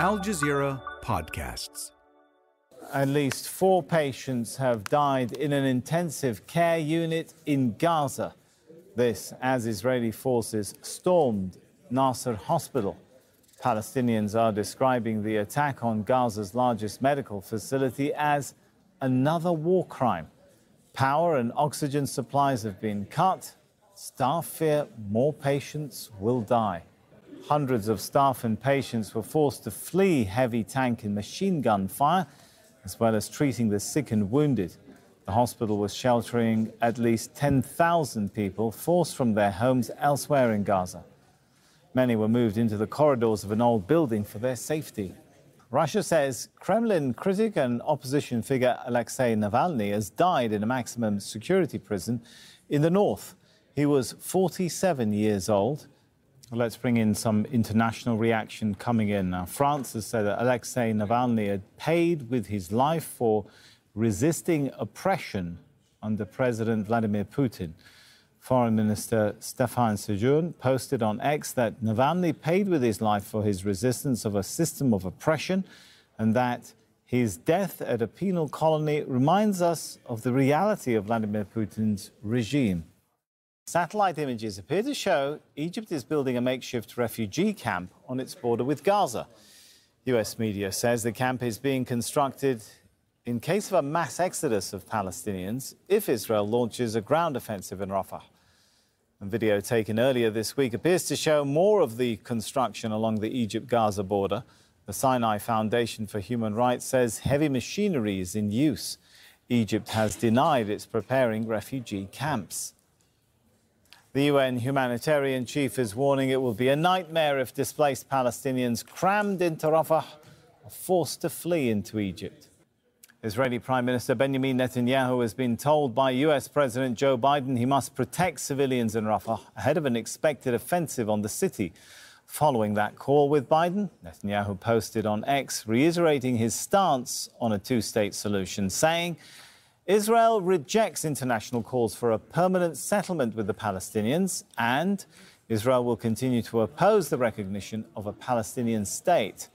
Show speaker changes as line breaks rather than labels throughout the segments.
Al Jazeera Podcasts.
At least four patients have died in an intensive care unit in Gaza. This as Israeli forces stormed Nasser Hospital. Palestinians are describing the attack on Gaza's largest medical facility as another war crime. Power and oxygen supplies have been cut. Staff fear more patients will die. Hundreds of staff and patients were forced to flee heavy tank and machine gun fire, as well as treating the sick and wounded. The hospital was sheltering at least 10,000 people forced from their homes elsewhere in Gaza. Many were moved into the corridors of an old building for their safety. Russia says Kremlin critic and opposition figure Alexei Navalny has died in a maximum security prison in the north. He was 47 years old. Let's bring in some international reaction coming in. Now, France has said that Alexei Navalny had paid with his life for resisting oppression under President Vladimir Putin. Foreign Minister Stéphane Séjourné posted on X that Navalny paid with his life for his resistance of a system of oppression and that his death at a penal colony reminds us of the reality of Vladimir Putin's regime. Satellite images appear to show Egypt is building a makeshift refugee camp on its border with Gaza. US media says the camp is being constructed in case of a mass exodus of Palestinians if Israel launches a ground offensive in Rafah. A video taken earlier this week appears to show more of the construction along the Egypt Gaza border. The Sinai Foundation for Human Rights says heavy machinery is in use. Egypt has denied it's preparing refugee camps. The UN humanitarian chief is warning it will be a nightmare if displaced Palestinians crammed into Rafah are forced to flee into Egypt. Israeli Prime Minister Benjamin Netanyahu has been told by US President Joe Biden he must protect civilians in Rafah ahead of an expected offensive on the city. Following that call with Biden, Netanyahu posted on X reiterating his stance on a two state solution, saying Israel rejects international calls for a permanent settlement with the Palestinians, and Israel will continue to oppose the recognition of a Palestinian state.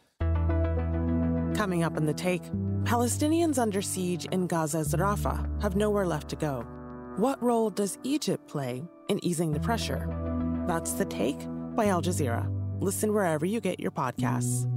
Coming up in the take, Palestinians under siege in Gaza's Rafah have nowhere left to go. What role does Egypt play in easing the pressure? That's The Take by Al Jazeera. Listen wherever you get your podcasts.